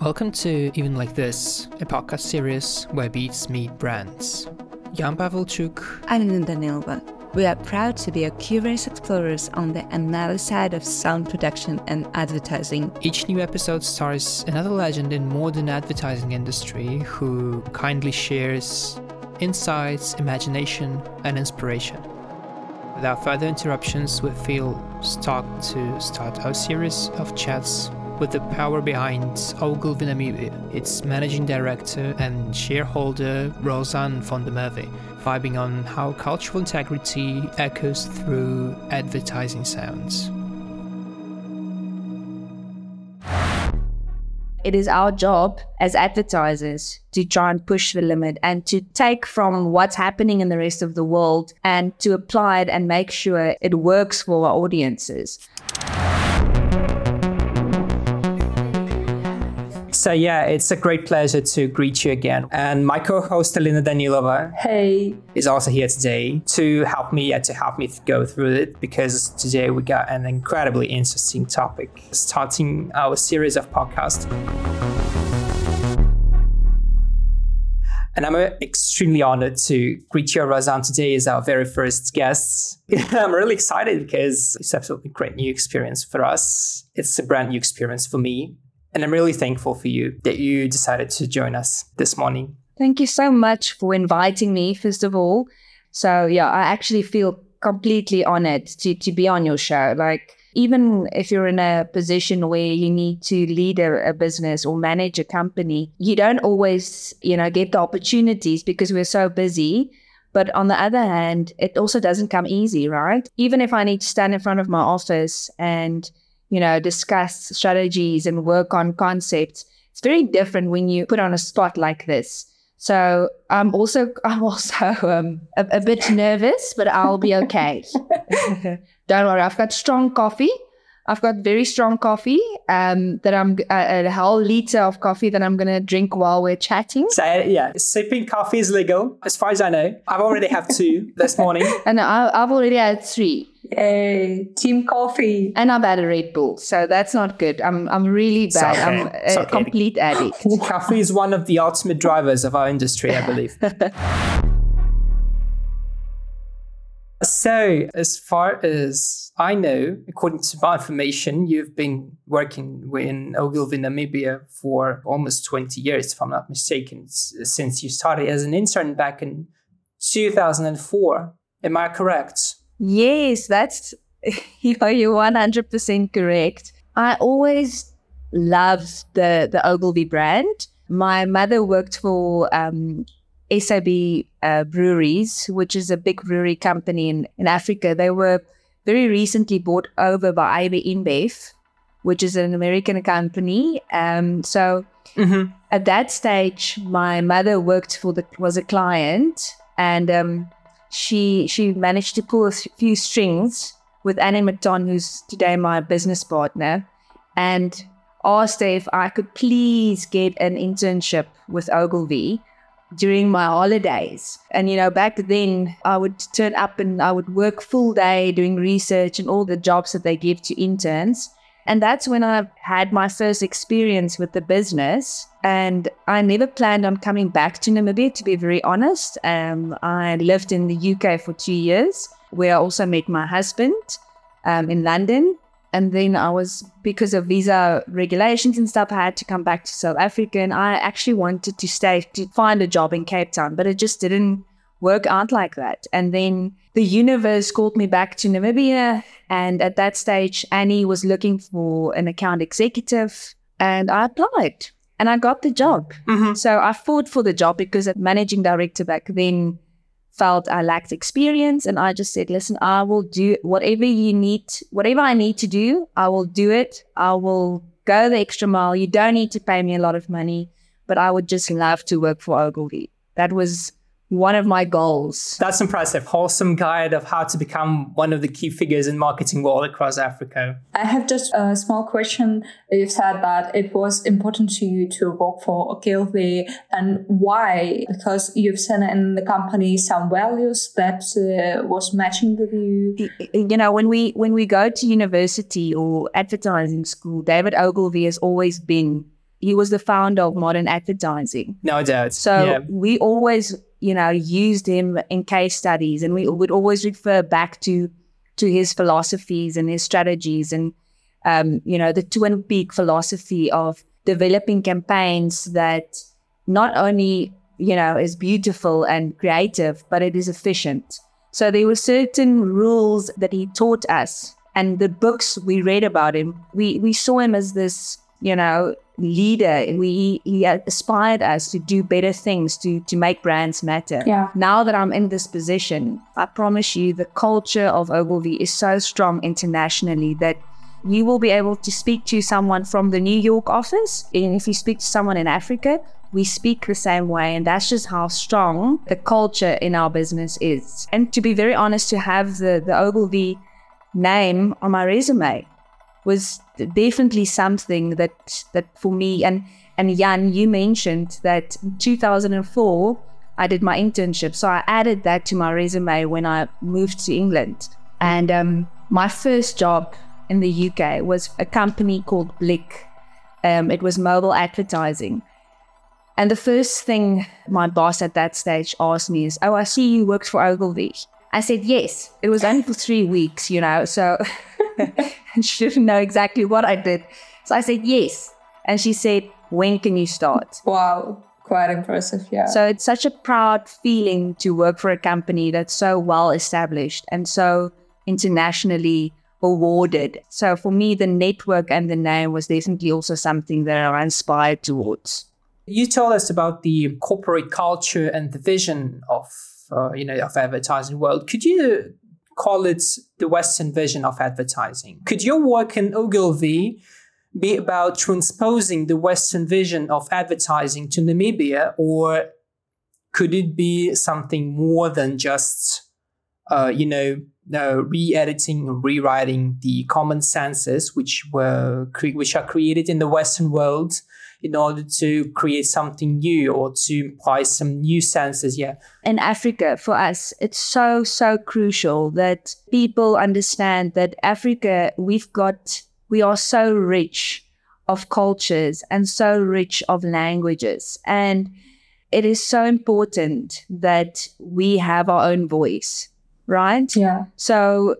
Welcome to Even Like This, a podcast series where beats meet brands. Yan Pavelchuk and Alina Danilova. We are proud to be a curious explorers on the analysis side of sound production and advertising. Each new episode stars another legend in modern advertising industry who kindly shares insights, imagination, and inspiration. Without further interruptions, we feel stuck to start our series of chats with the power behind Ogilvy Namibia, its managing director and shareholder Rozanne van der Merwe, vibing on how cultural integrity echoes through advertising sounds. It is our job as advertisers to try and push the limit and to take from what's happening in the rest of the world and to apply it and make sure it works for our audiences. So yeah, it's a great pleasure to greet you again. And my co-host Alina Danilova, hey, is also here today to help me yeah, to help me go through it because today we got an incredibly interesting topic, starting our series of podcasts. And I'm uh, extremely honored to greet you, Razan, today as our very first guest. I'm really excited because it's absolutely great new experience for us. It's a brand new experience for me. And I'm really thankful for you that you decided to join us this morning. Thank you so much for inviting me, first of all. So, yeah, I actually feel completely honored to, to be on your show. Like, even if you're in a position where you need to lead a, a, business or manage a company, you don't always, you know, get the opportunities because we're so busy. But on the other hand, it also doesn't come easy, right? Even if I need to stand in front of my office and you know, discuss strategies and work on concepts. It's very different when you put on a spot like this. So I'm also I'm also um, a, a bit nervous, but I'll be okay. Don't worry, I've got strong coffee. I've got very strong coffee um, that I'm uh, a whole liter of coffee that I'm gonna drink while we're chatting. So yeah, sipping coffee is legal as far as I know. I've already had two this morning, and I, I've already had three. Yay, team coffee. And I've had a Red Bull, so that's not good. I'm I'm really bad. I'm a okay. complete addict. coffee is one of the ultimate drivers of our industry, I believe. so, as far as I know, according to my information, you've been working in Ogilvy, Namibia for almost 20 years, if I'm not mistaken, since you started as an intern back in 2004. Am I correct? Yes, that's you know, you're 100% correct. I always loved the, the Ogilvy brand. My mother worked for um, SAB uh, Breweries, which is a big brewery company in, in Africa. They were very recently bought over by AB InBev, which is an American company. Um, so mm-hmm. at that stage, my mother worked for the was a client, and um, she she managed to pull a few strings with Annie McDon, who's today my business partner, and asked her if I could please get an internship with Ogilvy during my holidays. And you know, back then I would turn up and I would work full day doing research and all the jobs that they give to interns. And that's when I had my first experience with the business. And I never planned on coming back to Namibia, to be very honest. Um, I lived in the UK for two years, where I also met my husband um, in London. And then I was, because of visa regulations and stuff, I had to come back to South Africa. And I actually wanted to stay to find a job in Cape Town, but it just didn't work out like that. And then the universe called me back to Namibia. And at that stage, Annie was looking for an account executive and I applied and I got the job. Mm-hmm. So I fought for the job because a managing director back then felt I lacked experience. And I just said, listen, I will do whatever you need, whatever I need to do, I will do it. I will go the extra mile. You don't need to pay me a lot of money, but I would just love to work for Ogilvy. That was one of my goals. That's impressive. Wholesome guide of how to become one of the key figures in marketing world across Africa. I have just a small question. You've said that it was important to you to work for Ogilvy and why? Because you've seen in the company some values that uh, was matching with you. You know, when we when we go to university or advertising school, David Ogilvy has always been he was the founder of modern advertising. No doubt. So yeah. we always, you know, used him in case studies and we would always refer back to to his philosophies and his strategies and um, you know, the twin peak philosophy of developing campaigns that not only, you know, is beautiful and creative, but it is efficient. So there were certain rules that he taught us and the books we read about him, we, we saw him as this, you know, leader. We he aspired us to do better things to to make brands matter. Yeah. Now that I'm in this position, I promise you the culture of Ogilvy is so strong internationally that you will be able to speak to someone from the New York office. And if you speak to someone in Africa, we speak the same way. And that's just how strong the culture in our business is. And to be very honest, to have the, the Ogilvy name on my resume was definitely something that that for me and and Yan, you mentioned that in 2004 I did my internship, so I added that to my resume when I moved to England. And um, my first job in the UK was a company called Blick. Um, it was mobile advertising. And the first thing my boss at that stage asked me is, "Oh, I see you worked for Ogilvy." I said yes. It was only for three weeks, you know, so she didn't know exactly what I did. So I said yes. And she said, When can you start? Wow, quite impressive, yeah. So it's such a proud feeling to work for a company that's so well established and so internationally awarded. So for me, the network and the name was definitely also something that I inspired towards. You told us about the corporate culture and the vision of uh, you know of advertising world. Could you call it the Western vision of advertising? Could your work in Ogilvy be about transposing the Western vision of advertising to Namibia, or could it be something more than just uh, you know uh, re-editing and rewriting the common senses which were cre- which are created in the Western world in order to create something new or to apply some new senses. Yeah. In Africa, for us, it's so, so crucial that people understand that Africa, we've got, we are so rich of cultures and so rich of languages. And it is so important that we have our own voice, right? Yeah. So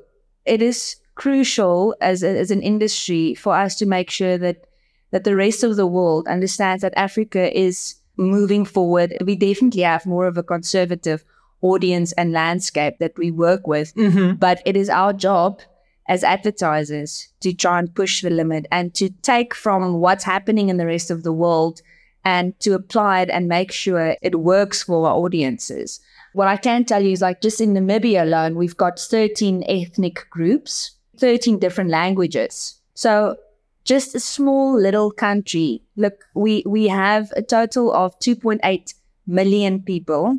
it is crucial as, a, as an industry for us to make sure that that the rest of the world understands that Africa is moving forward. We definitely have more of a conservative audience and landscape that we work with, mm-hmm. but it is our job as advertisers to try and push the limit and to take from what's happening in the rest of the world and to apply it and make sure it works for our audiences. What I can tell you is like just in Namibia alone, we've got 13 ethnic groups, 13 different languages. So just a small little country. Look, we, we have a total of 2.8 million people,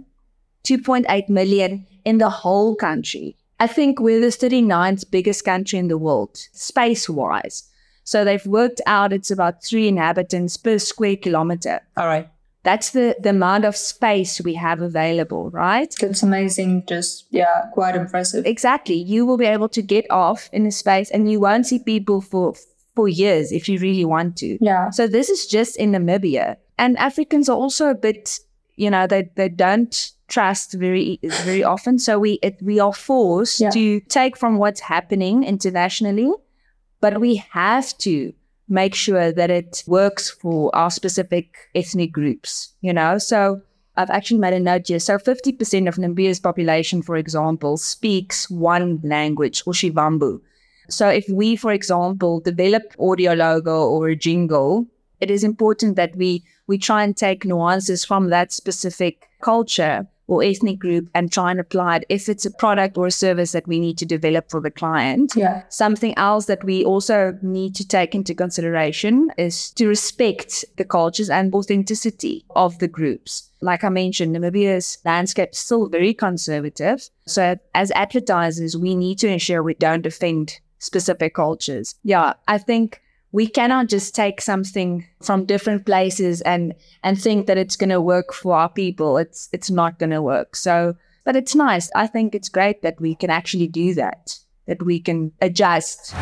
2.8 million in the whole country. I think we're the 39th biggest country in the world, space wise. So they've worked out it's about three inhabitants per square kilometer. All right. That's the, the amount of space we have available, right? That's amazing. Just, yeah, quite impressive. Exactly. You will be able to get off in a space and you won't see people for for years if you really want to. Yeah. So this is just in Namibia. And Africans are also a bit, you know, they, they don't trust very very often. So we it, we are forced Yeah. to take from what's happening internationally, but we have to make sure that it works for our specific ethnic groups, you know? So I've actually made a note here. So 50% of Namibia's population, for example, speaks one language, Oshiwambo. So if we, for example, develop audio logo or a jingle, it is important that we we try and take nuances from that specific culture or ethnic group and try and apply it if it's a product or a service that we need to develop for the client. Yeah. Something else that we also need to take into consideration is to respect the cultures and authenticity of the groups. Like I mentioned, Namibia's landscape is still very conservative. So as advertisers, we need to ensure we don't offend specific cultures. Yeah, I think we cannot just take something from different places and and think that it's going to work for our people. It's it's not going to work. So, but it's nice. I think it's great that we can actually do that. That we can adjust.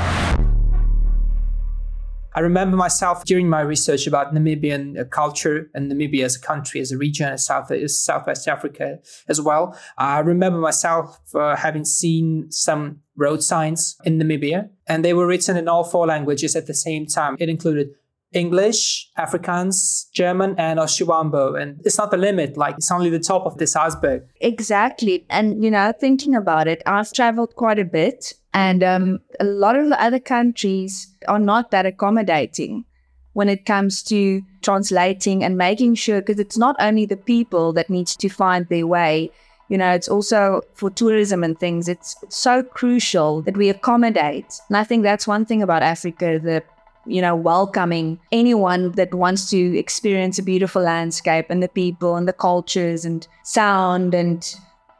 I remember myself during my research about Namibian uh, culture and Namibia as a country, as a region, as South as Southwest Africa as well. I remember myself uh, having seen some road signs in Namibia, and they were written in all four languages at the same time. It included English, Afrikaans, German, and Oshiwambo. And it's not the limit, like it's only the top of this iceberg. Exactly. And, you know, thinking about it, I've traveled quite a bit, and um, a lot of the other countries are not that accommodating when it comes to translating and making sure, because it's not only the people that needs to find their way. You know, it's also for tourism and things. It's, it's so crucial that we accommodate. And I think that's one thing about Africa, the you know, welcoming anyone that wants to experience a beautiful landscape and the people and the cultures and sound and,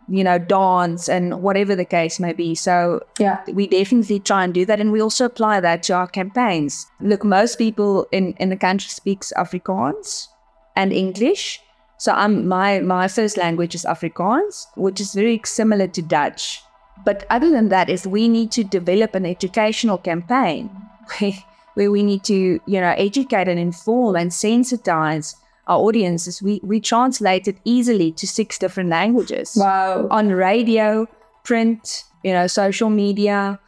you know, dance and whatever the case may be. So, yeah, we definitely try and do that. And we also apply that to our campaigns. Look, most people in, in the country speaks Afrikaans and English. So I'm my my first language is Afrikaans, which is very similar to Dutch. But other than that, is we need to develop an educational campaign where we need to, you know, educate and inform and sensitize our audiences. We we translate it easily to six different languages. Wow. On radio, print, you know, social media.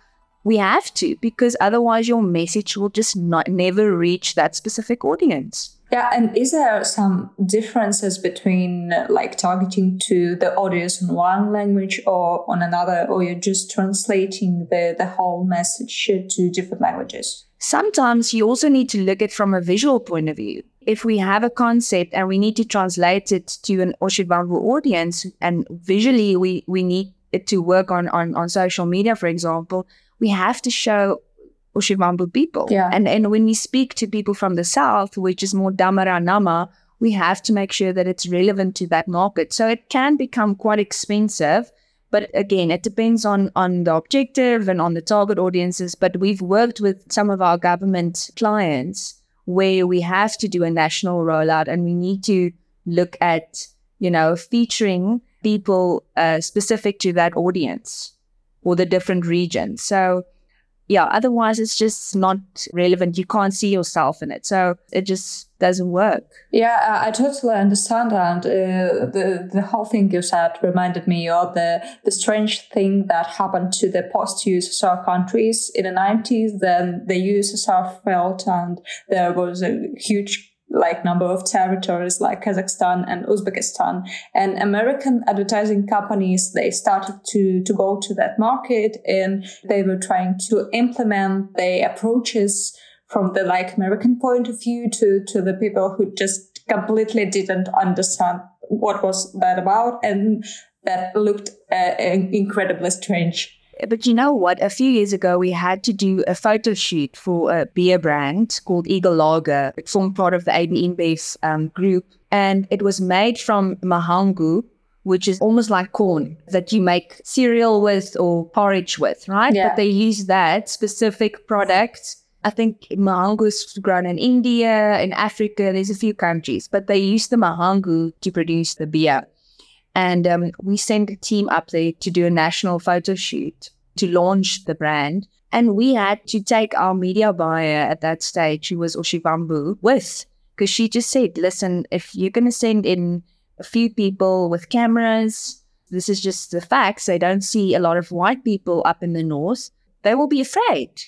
We have to because otherwise your message will just not never reach that specific audience. Yeah, and is there some differences between like targeting to the audience in one language or on another, or you're just translating the, the whole message to different languages? Sometimes you also need to look at from a visual point of view. If we have a concept and we need to translate it to an Oshiwambo audience, and visually we, we need it to work on, on, on social media, for example, we have to show Oshiwambo people. Yeah. And, and when we speak to people from the South, which is more Damara Nama, we have to make sure that it's relevant to that market. So it can become quite expensive but again, it depends on, on the objective and on the target audiences. But we've worked with some of our government clients where we have to do a national rollout and we need to look at, you know, featuring people uh, specific to that audience or the different regions. So yeah, otherwise it's just not relevant. You can't see yourself in it. So it just doesn't work. Yeah, I totally understand. And uh, the, the whole thing you said reminded me of the, the strange thing that happened to the post USSR countries in the 90s. Then the USSR felt and there was a huge like number of territories like Kazakhstan and Uzbekistan. And American advertising companies, they started to, to go to that market and they were trying to implement the approaches from the like American point of view to, to the people who just completely didn't understand what was that about. And that looked uh, incredibly strange. But you know what? A few years ago, we had to do a photo shoot for a beer brand called Eagle Lager. It formed part of the AB InBev um, group. And it was made from mahangu, which is almost like corn that you make cereal with or porridge with, right? Yeah. But they use that specific product. I think mahangu is grown in India, in Africa, there's a few countries, but they use the mahangu to produce the beer. And um, we sent a team up there to do a national photo shoot to launch the brand. And we had to take our media buyer at that stage, who was Oshiwambo, with, because she just said, listen, if you're going to send in a few people with cameras, this is just the facts. They don't see a lot of white people up in the north. They will be afraid.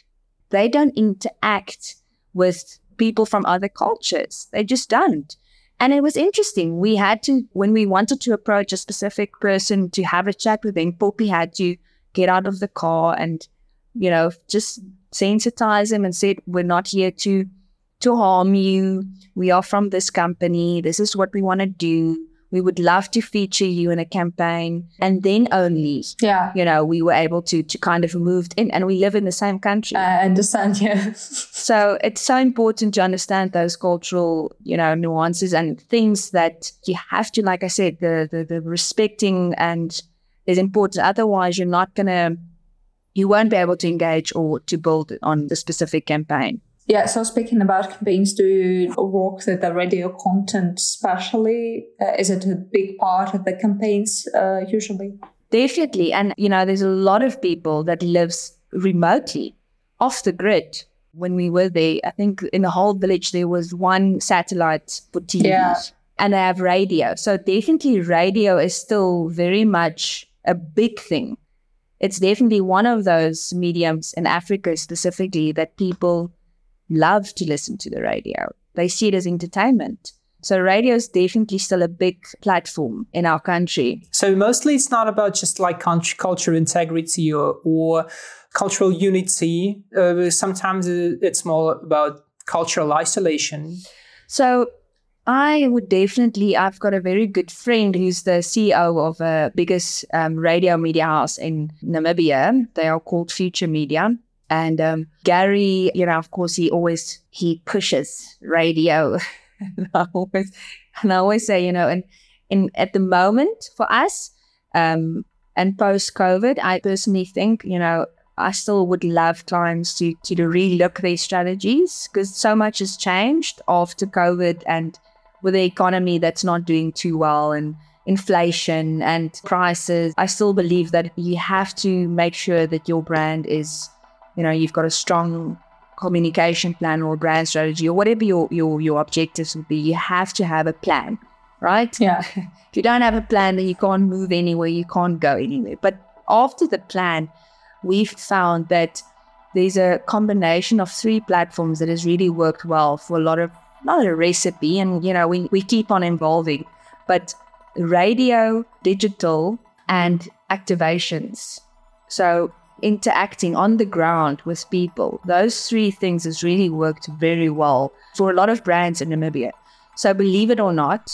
They don't interact with people from other cultures. They just don't. And it was interesting. We had to, when we wanted to approach a specific person to have a chat with them, Poppy had to get out of the car and, you know, just sensitize him and said, we're not here to, to harm you. We are from this company. This is what we want to do. We would love to feature you in a campaign. And then only, yeah, you know, we were able to to kind of moved in and we live in the same country. I understand, yeah. so it's so important to understand those cultural, you know, nuances and things that you have to, like I said, the the, the respecting and is important. Otherwise you're not gonna you won't be able to engage or to build on the specific campaign. Yeah, so speaking about campaigns, do you work with the radio content especially? Uh, is it a big part of the campaigns uh, usually? Definitely. And, you know, there's a lot of people that lives remotely off the grid when we were there, I think in the whole village there was one satellite for TV. Yeah. And they have radio. So definitely radio is still very much a big thing. It's definitely one of those mediums in Africa specifically that people love to listen to the radio. They see it as entertainment. So radio is definitely still a big platform in our country. So mostly it's not about just like country, cultural integrity or, or cultural unity. Uh, sometimes it's more about cultural isolation. So I would definitely. I've got a very good friend who's the CEO of a biggest um, radio media house in Namibia. They are called Future Media. And um, Gary, you know, of course, he always he pushes radio. and I always and I always say, you know, and in at the moment for us, um, and post COVID, I personally think, you know, I still would love clients to to relook their strategies because so much has changed after COVID and with the economy that's not doing too well and inflation and prices. I still believe that you have to make sure that your brand is, you know, you've got a strong communication plan or brand strategy or whatever your your your objectives would be. You have to have a plan, right? Yeah. if you don't have a plan, then you can't move anywhere. You can't go anywhere. But after the plan, we've found that there's a combination of three platforms that has really worked well for a lot of not a recipe and you know we, we keep on evolving but radio digital and activations so interacting on the ground with people those three things has really worked very well for a lot of brands in namibia so believe it or not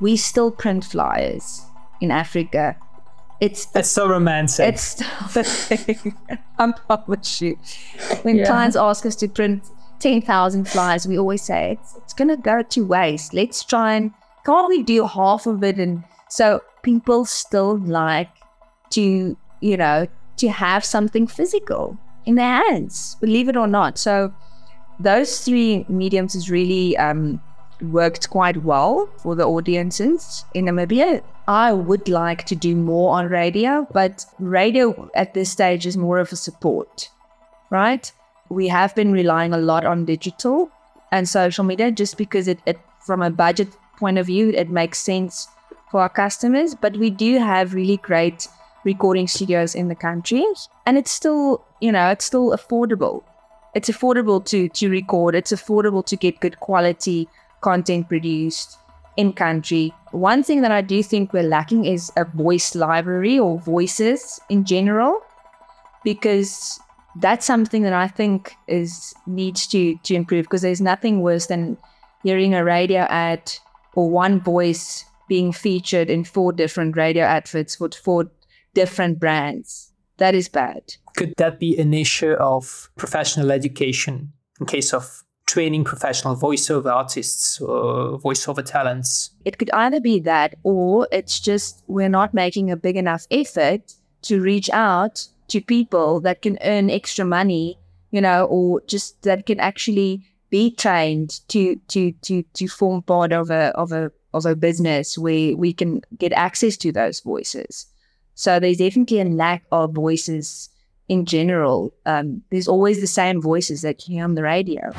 we still print flyers in africa it's it's so romantic. It's still the thing. I promise you. When yeah. clients ask us to print 10,000 flyers, we always say it's, it's going to go to waste. Let's try and can't we do half of it? And so people still like to, you know, to have something physical in their hands, believe it or not. So those three mediums has really um, worked quite well for the audiences in Namibia. I would like to do more on radio, but radio at this stage is more of a support, right? We have been relying a lot on digital and social media just because it, it from a budget point of view, it makes sense for our customers. But we do have really great recording studios in the country and it's still, you know, it's still affordable. It's affordable to to record. It's affordable to get good quality content produced in country. One thing that I do think we're lacking is a voice library or voices in general, because that's something that I think is needs to to improve. Because there's nothing worse than hearing a radio ad or one voice being featured in four different radio adverts for four different brands. That is bad. Could that be an issue of professional education in case of training professional voiceover artists or voiceover talents? It could either be that or it's just we're not making a big enough effort to reach out to people that can earn extra money, you know, or just that can actually be trained to to to to form part of a of a of a business where we can get access to those voices. So there's definitely a lack of voices in general. Um, there's always the same voices that you hear on the radio.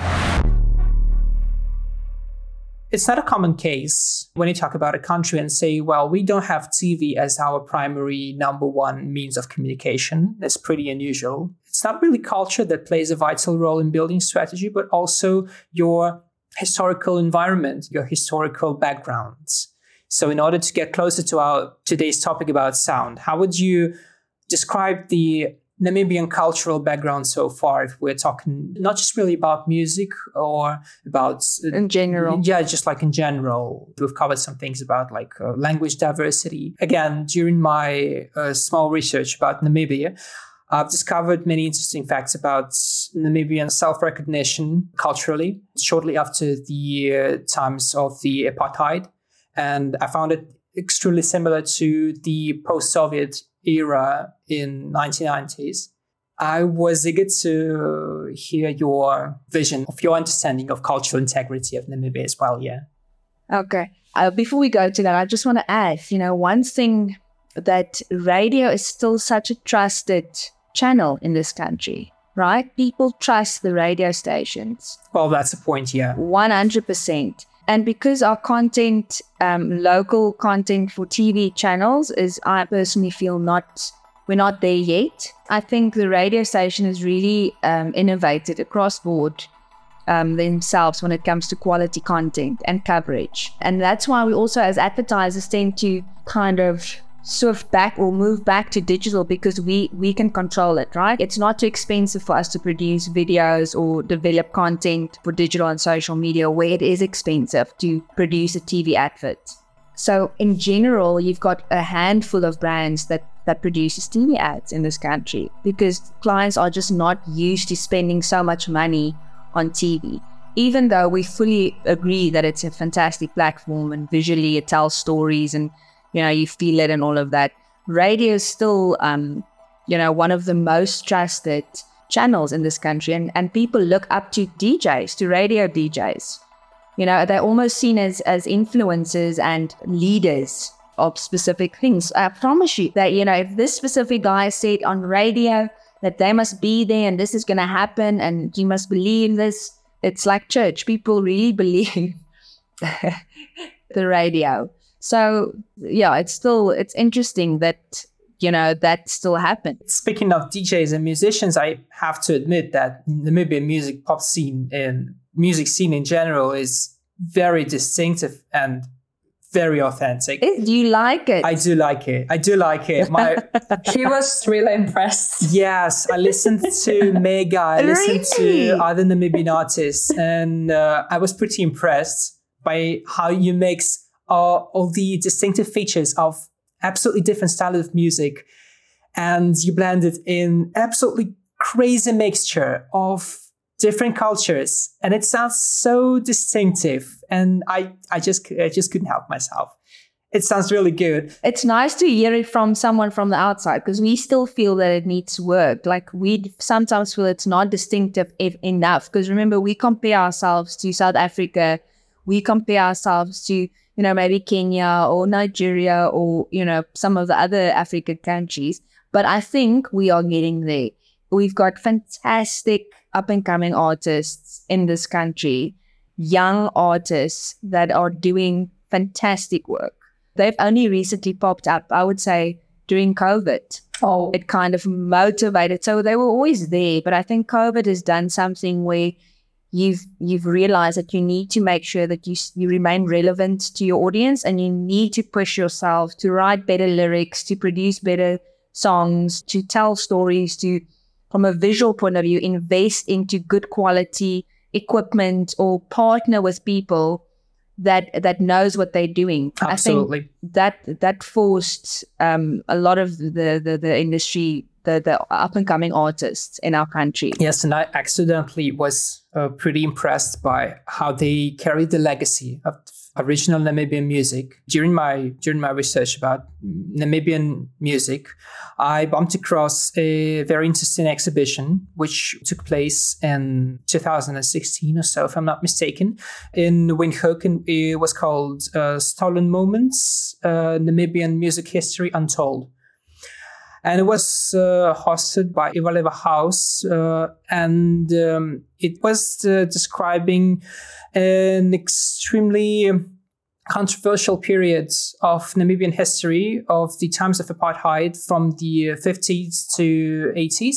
It's not a common case when you talk about a country and say, well, we don't have TV as our primary number one means of communication. That's pretty unusual. It's not really culture that plays a vital role in building strategy, but also your historical environment, your historical backgrounds. So, in order to get closer to our today's topic about sound, how would you describe the Namibian cultural background so far, if we're talking not just really about music or about uh, in general, yeah, just like in general, we've covered some things about like uh, language diversity. Again, during my uh, small research about Namibia, I've discovered many interesting facts about Namibian self recognition culturally shortly after the uh, times of the apartheid. And I found it extremely similar to the post Soviet era in 1990s. I was eager to hear your vision of your understanding of cultural integrity of Namibia as well. Yeah. Okay. Uh, before we go to that, I just want to add, you know, one thing that radio is still such a trusted channel in this country. right? People trust the radio stations. Well, that's the point, yeah. 100%. And because our content, um, local content for TV channels, is I personally feel not we're not there yet. I think the radio station has really um, innovated across board um, themselves when it comes to quality content and coverage. And that's why we also, as advertisers, tend to kind of swift back or move back to digital because we we can control it right? It's not too expensive for us to produce videos or develop content for digital and social media where it is expensive to produce a tv advert. So in general you've got a handful of brands that that produces tv ads in this country because clients are just not used to spending so much money on tv even though we fully agree that it's a fantastic platform and visually it tells stories and you know, you feel it and all of that. Radio is still, um, you know, one of the most trusted channels in this country, and, and people look up to DJs, to radio DJs. You know, they're almost seen as, as influencers and leaders of specific things. I promise you that, you know, if this specific guy said on radio that they must be there and this is going to happen and you must believe this, it's like church. People really believe the radio. So yeah, it's still it's interesting that you know that still happened. Speaking of DJs and musicians, I have to admit that the Namibian music pop scene and music scene in general is very distinctive and very authentic. do you like it? I do like it. I do like it. My he was really impressed. Yes, I listened to Mega. I listened Really? to other Namibian artists, and uh, I was pretty impressed by how you mix all, all the distinctive features of absolutely different styles of music, and you blend it in absolutely crazy mixture of different cultures, and it sounds so distinctive. And I, I just, I just couldn't help myself. It sounds really good. it's nice to hear it from someone from the outside because we still feel that it needs work. Like we sometimes feel it's not distinctive enough. Because remember, we compare ourselves to South Africa, we compare ourselves to you know maybe Kenya or Nigeria or you know some of the other African countries. But I think we are getting there. We've got fantastic up and coming artists in this country, young artists that are doing fantastic work. They've only recently popped up, I would say, during COVID. Oh, It kind of motivated. So they were always there, but I think COVID has done something where you've you've realized that you need to make sure that you you remain relevant to your audience and you need to push yourself to write better lyrics, to produce better songs, to tell stories, to from a visual point of view, invest into good quality equipment or partner with people that that knows what they're doing. I think Absolutely. that that forced um, a lot of the, the the industry, the the up and coming artists in our country. Yes, and I accidentally was uh, pretty impressed by how they carried the legacy of original Namibian music. During my during my research about Namibian music, I bumped across a very interesting exhibition which took place in 2016 or so, if I'm not mistaken, in Windhoek. And it was called uh, "Stolen Moments: uh, Namibian Music History Untold." And it was uh, hosted by Ivaleva House, uh, and um, it was uh, describing an extremely controversial period of Namibian history of the times of apartheid from the 50s to 80s.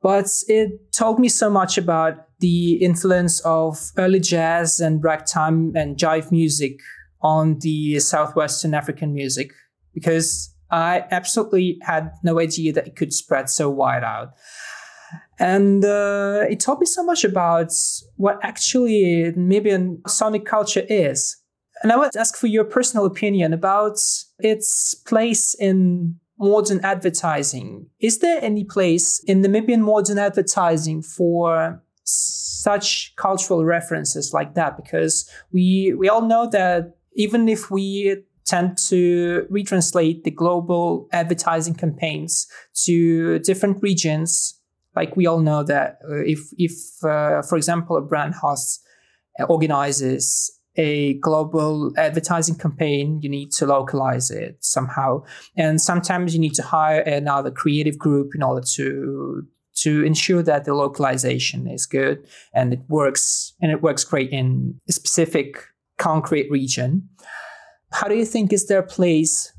But it told me so much about the influence of early jazz and ragtime and jive music on the Southwestern African music because I absolutely had no idea that it could spread so wide out. And uh, it taught me so much about what actually Namibian sonic culture is. And I would ask for your personal opinion about its place in modern advertising. Is there any place in Namibian modern advertising for such cultural references like that? Because we we all know that even if we tend to retranslate the global advertising campaigns to different regions. Like we all know that uh, if, if uh, for example, a brand host organizes a global advertising campaign, you need to localize it somehow. And sometimes you need to hire another creative group in order to to ensure that the localization is good and it works and it works great in a specific concrete region. How do you think is there a place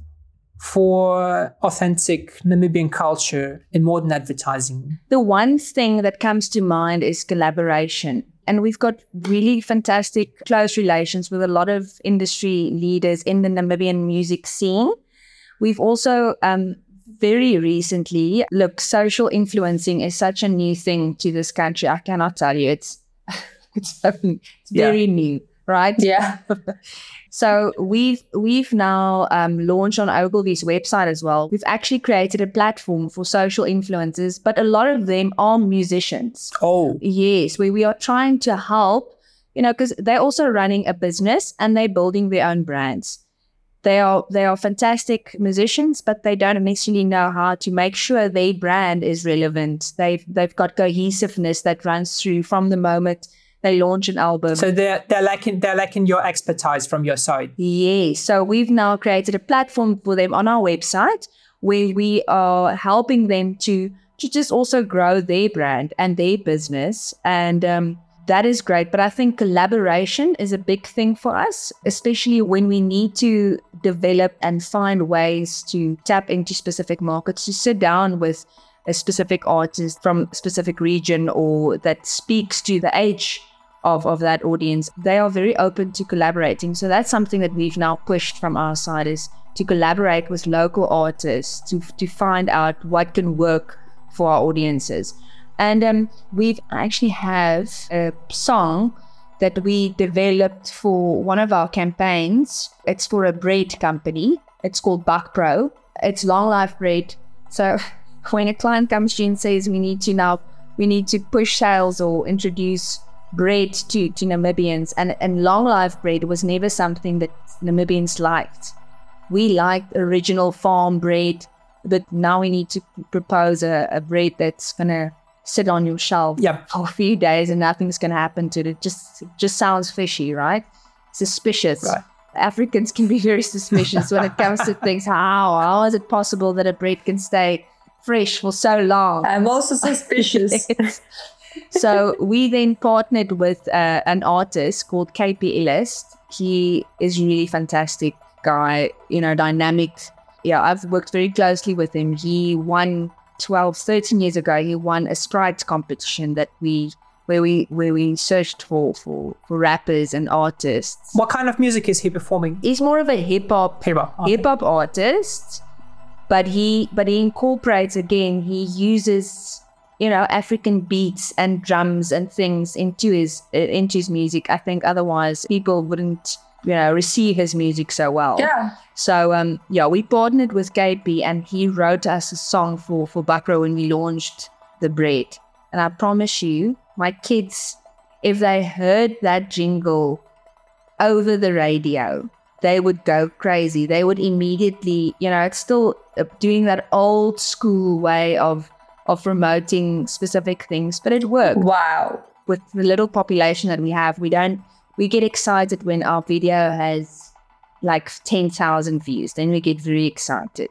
for authentic Namibian culture in modern advertising? The one thing that comes to mind is collaboration. And we've got really fantastic close relations with a lot of industry leaders in the Namibian music scene. We've also um, very recently, look, social influencing is such a new thing to this country. I cannot tell you, it's it's, it's very yeah. new, right? Yeah. so we've we've now um, launched on Ogilvy's website as well. We've actually created a platform for social influencers, but a lot of them are musicians. Oh, yes, where we are trying to help. You know, because they're also running a business and they're building their own brands they are they are fantastic musicians, but they don't necessarily know how to make sure their brand is relevant. They've they've got cohesiveness that runs through from the moment they launch an album. So they're they're lacking they're lacking your expertise from your side. Yes. So we've now created a platform for them on our website where we are helping them to to just also grow their brand and their business and um, that is great. But I think collaboration is a big thing for us, especially when we need to develop and find ways to tap into specific markets, to sit down with a specific artist from a specific region or that speaks to the age of, of that audience. They are very open to collaborating. So that's something that we've now pushed from our side is to collaborate with local artists to, to find out what can work for our audiences. And um, we actually have a song that we developed for one of our campaigns. It's for a bread company. It's called Buck Pro. It's long life bread. So when a client comes to you and says we need to now we need to push sales or introduce bread to, to Namibians and, and long life bread was never something that Namibians liked. We liked original farm bread, but now we need to propose a, a bread that's gonna sit on your shelf yep. for a few days and nothing's going to happen to it. It just just sounds fishy, right? Suspicious. Right. Africans can be very suspicious when it comes to things. How how is it possible that a bread can stay fresh for so long? I'm also suspicious. so we then partnered with uh, an artist called KP Illest. He is a really fantastic guy, you know, dynamic. Yeah, I've worked very closely with him. He won 12, 13 years ago, he won a Scribes competition that we where we where we searched for for for rappers and artists. What kind of music is he performing? He's more of a hip hop hip hop okay. hip hop artist, but he but he incorporates again. He uses you know African beats and drums and things into his into his music. I think otherwise people wouldn't you know receive his music so well. Yeah. So um yeah, we partnered with KP and he wrote us a song for for Buck Pro when we launched the bread. And I promise you, my kids, if they heard that jingle over the radio, they would go crazy. They would immediately, you know, it's still uh, doing that old school way of of promoting specific things, but it worked. Wow. With the little population that we have, we don't we get excited when our video has like 10,000 views. Then we get very excited.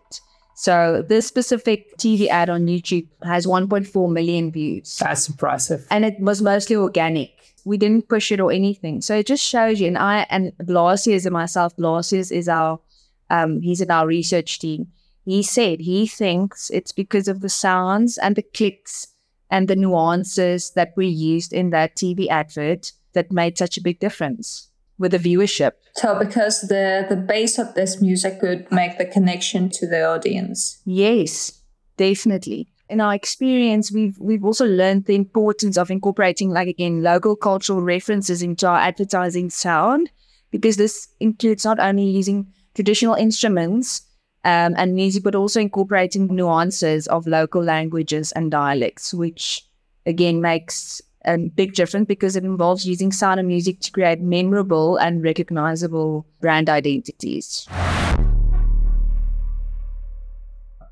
So this specific TV ad on YouTube has 1.4 million views. That's impressive. And it was mostly organic. We didn't push it or anything. So it just shows you. And I and Blasius and myself, Blasius is our um, he's in our research team. He said he thinks it's because of the sounds and the clicks and the nuances that we used in that TV advert that made such a big difference with the viewership. So because the the base of this music could make the connection to the audience. Yes, definitely. In our experience, we've we've also learned the importance of incorporating, like again, local cultural references into our advertising sound, because this includes not only using traditional instruments um, and music, but also incorporating nuances of local languages and dialects, which again makes a big difference because it involves using sound and music to create memorable and recognizable brand identities.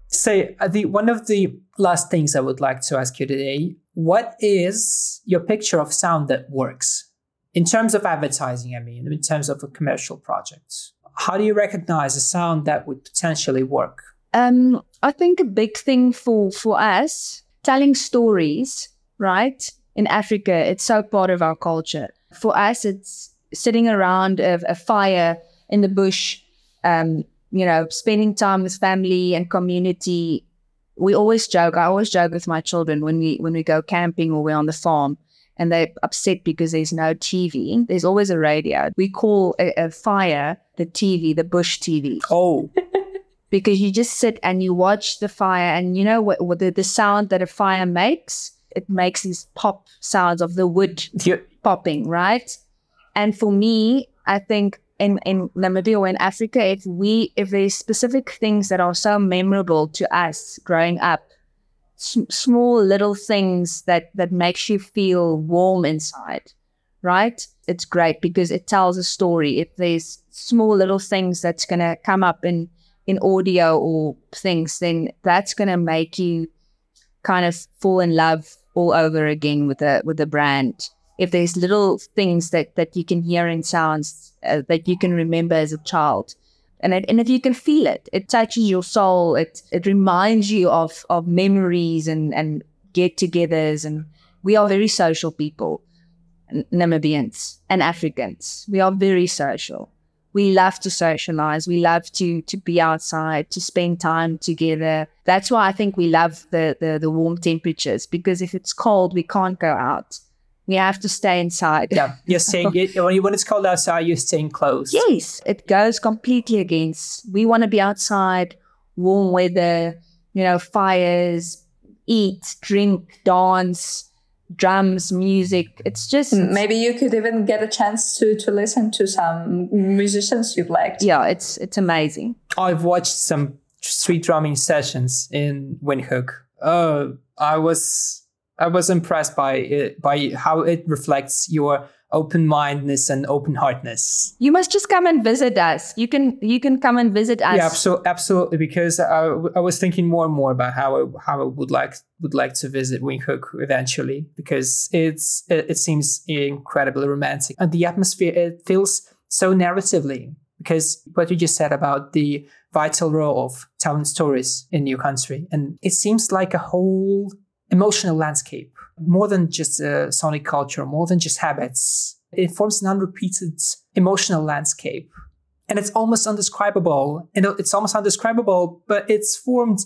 So, the one of the last things I would like to ask you today: What is your picture of sound that works in terms of advertising? I mean, in terms of a commercial project, how do you recognize a sound that would potentially work? Um, I think a big thing for for us telling stories, right? In Africa, it's so part of our culture. For us, it's sitting around a, a fire in the bush, um, you know, spending time with family and community. We always joke. I always joke with my children when we when we go camping or we're on the farm and they're upset because there's no TV. There's always a radio. We call a, a fire the TV, the bush TV. Oh. because you just sit and you watch the fire and you know what, what the, the sound that a fire makes? It makes these pop sounds of the wood Yeah. popping, right? And for me, I think in, in Namibia or in Africa, if we if there's specific things that are so memorable to us growing up, small little things that that makes you feel warm inside, right? It's great because it tells a story. If there's small little things that's gonna come up in in audio or things, then that's gonna make you kind of fall in love all over again with the with the brand if there's little things that that you can hear in sounds uh, that you can remember as a child and it, and if you can feel it it touches your soul. It it reminds you of of memories and and get-togethers. And we are very social people Namibians and Africans. We are very social. We love to socialize. We love to to be outside to spend time together. That's why i think we love the the, the warm temperatures because if it's cold we can't go out we have to stay inside Yeah. You're saying it, when it's cold outside, you're staying close. yes it goes completely against we want to be outside warm weather you know fires eat drink dance drums music it's just Maybe you could even get a chance to, to listen to some musicians you've liked. yeah it's it's amazing I've watched some street drumming sessions in Windhoek. Oh, I was I was impressed by it, by how it reflects your open mindedness and open heartness. You must just come and visit us. You can you can come and visit us. Yeah, absolutely, absolutely. Because I, I was thinking more and more about how I, how I would like would like to visit Windhoek eventually because it's it, it seems incredibly romantic and the atmosphere it feels so narratively because what you just said about the vital role of telling stories in your country and it seems like a whole emotional landscape more than just a sonic culture more than just habits. It forms an unrepeated emotional landscape. And it's almost undescribable. And it's almost undescribable but it's formed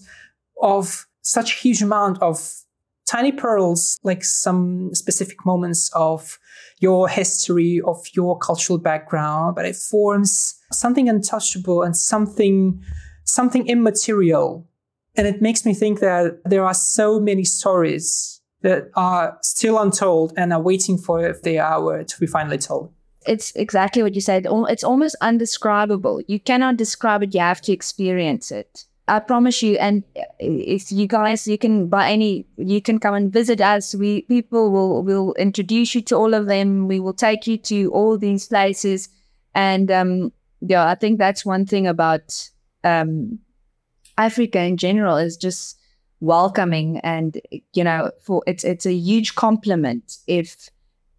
of such a huge amount of tiny pearls like some specific moments of your history of your cultural background but it forms something untouchable and something something immaterial and it makes me think that there are so many stories that are still untold and are waiting for the hour to be finally told It's exactly what you said. It's almost undescribable. You cannot describe it. You have to experience it. I promise you. And if you guys, you can by any, you can come and visit us. We people will will introduce you to all of them. We will take you to all these places. And um, yeah, I think that's one thing about um, Africa in general is just welcoming and you know for it's it's a huge compliment if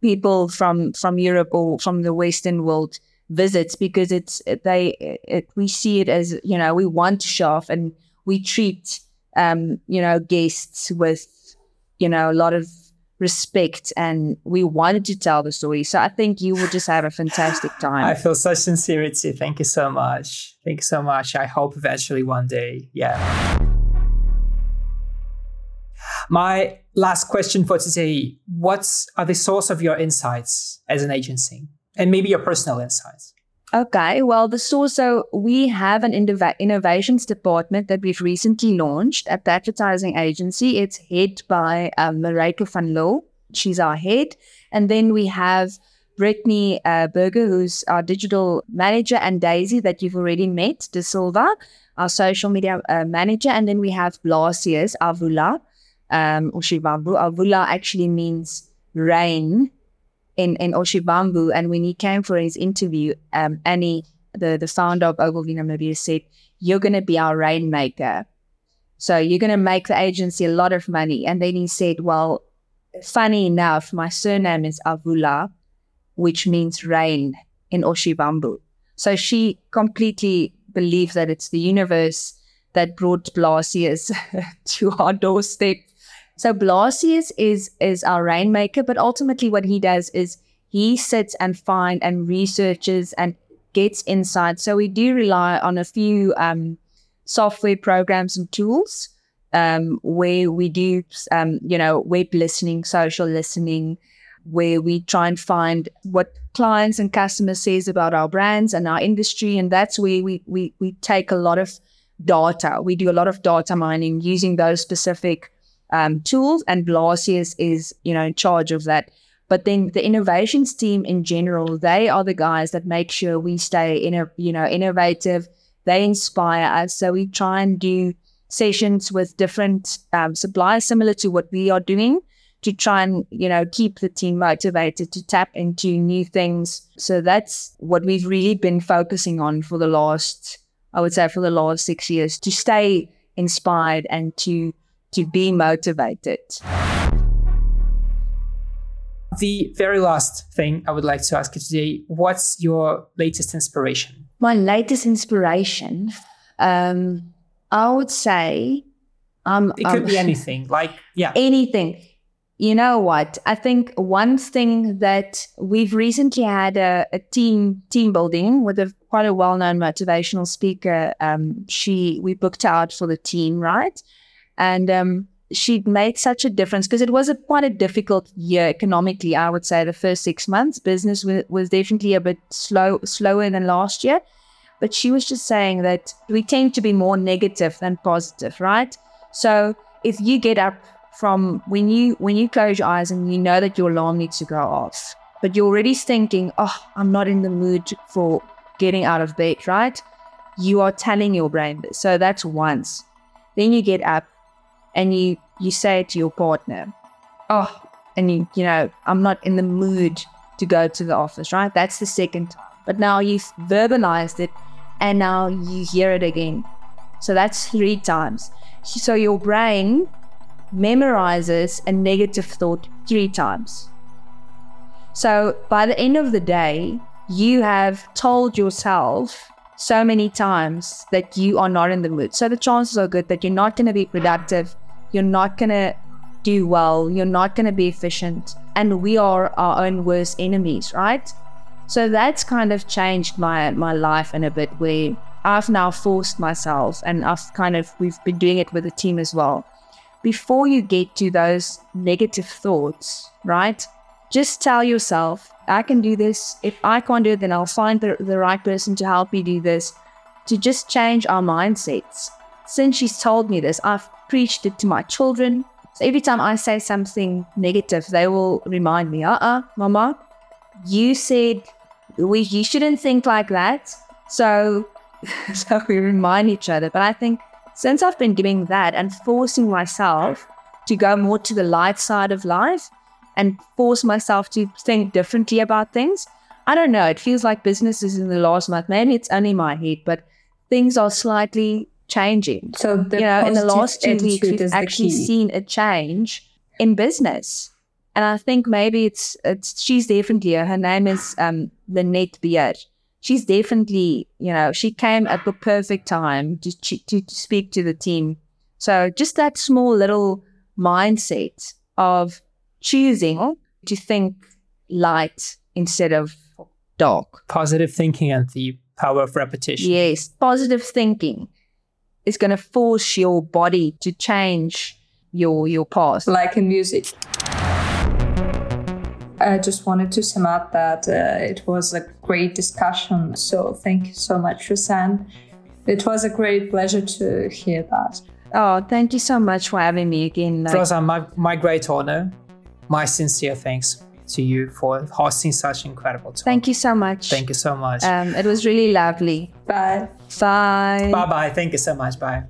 people from from Europe or from the Western world visits because it's they it, we see it as you know we want to show off and we treat um you know guests with you know a lot of respect and we wanted to tell the story so i think you will just have a fantastic time. I feel such sincerity. Thank you so much. Thank you so much. I hope eventually one day. Yeah. My last question for today What are the source of your insights as an agency? And maybe your personal insights? Okay, well, the source, so we have an innova- innovations department that we've recently launched at the advertising agency. It's head by um, van Loo. She's our head. And then we have Brittany uh, Berger, who's our digital manager, and Daisy, that you've already met, De Silva, our social media uh, manager. And then we have Blasius Avula, um, Oshiwambo. Avula actually means rain in, in Oshiwambo. And when he came for his interview, um, Annie, the, the founder of Ogilvy Namibia, said, You're going to be our rainmaker. So you're going to make the agency a lot of money. And then he said, Well, funny enough, my surname is Avula, which means rain in Oshiwambo. So she completely believes that it's the universe that brought Blasius to our doorstep So Blasius is is our rainmaker, but ultimately what he does is he sits and finds and researches and gets insight. So we do rely on a few um, software programs and tools um, where we do, um, you know, web listening, social listening, where we try and find what clients and customers says about our brands and our industry, and that's where we we we take a lot of data. We do a lot of data mining using those specific um, tools, and Blasius is you know in charge of that. But then the innovations team in general, they are the guys that make sure we stay in a you know innovative. They inspire us, so we try and do sessions with different um, suppliers, similar to what we are doing, to try and you know keep the team motivated to tap into new things. So that's what we've really been focusing on for the last, I would say, for the last six years, to stay inspired and to to be motivated. The very last thing I would like to ask you today: What's your latest inspiration? My latest inspiration. Um, I would say um, it could um, be anything. Like yeah, anything. You know what? I think one thing that we've recently had a, a team team building with a quite a well known motivational speaker. Um, she we booked out for the team, right? And um, she made such a difference because it was a quite a difficult year economically. I would say the first six months, business was, was definitely a bit slow slower than last year. But she was just saying that we tend to be more negative than positive, right? So if you get up from when you when you close your eyes and you know that your alarm needs to go off, but you're already thinking, oh, I'm not in the mood for getting out of bed, right? You are telling your brain this. So that's once. Then you get up and you you say to your partner, oh, and you you know, I'm not in the mood to go to the office, right? That's the second time. But now you've verbalized it and now you hear it again. So that's three times. So your brain memorizes a negative thought three times. So by the end of the day, you have told yourself so many times that you are not in the mood. So the chances are good that you're not going to be productive, you're not going to do well, you're not going to be efficient. And we are our own worst enemies, right? So that's kind of changed my my life in a bit where I've now forced myself and I've kind of we've been doing it with the team as well. Before you get to those negative thoughts, right? Just tell yourself, I can do this. If I can't do it, then I'll find the, the right person to help me do this. To just change our mindsets. Since she's told me this, I've preached it to my children. So every time I say something negative, they will remind me, uh uh, mama, you said we you shouldn't think like that. So so we remind each other. But I think since I've been doing that and forcing myself to go more to the light side of life and force myself to think differently about things, I don't know. It feels like business is in the last month. Maybe it's only my head, but things are slightly changing. So you know, in the last two weeks, we've actually seen a change in business. And I think maybe it's it's she's definitely her name is um Lynette Beard. She's definitely you know she came at the perfect time to, to to speak to the team. So just that small little mindset of choosing to think light instead of dark. Positive thinking and the power of repetition. Yes, positive thinking is going to force your body to change your your path. Like in music. I just wanted to sum up that uh, it was a great discussion. So thank you so much, Rozanne. It was a great pleasure to hear that. Oh, thank you so much for having me again. Like- Rozanne, my, my great honor. My sincere thanks to you for hosting such incredible talk. Thank you so much. Thank you so much. Um, it was really lovely. Bye. Bye. Bye bye. Thank you so much. Bye.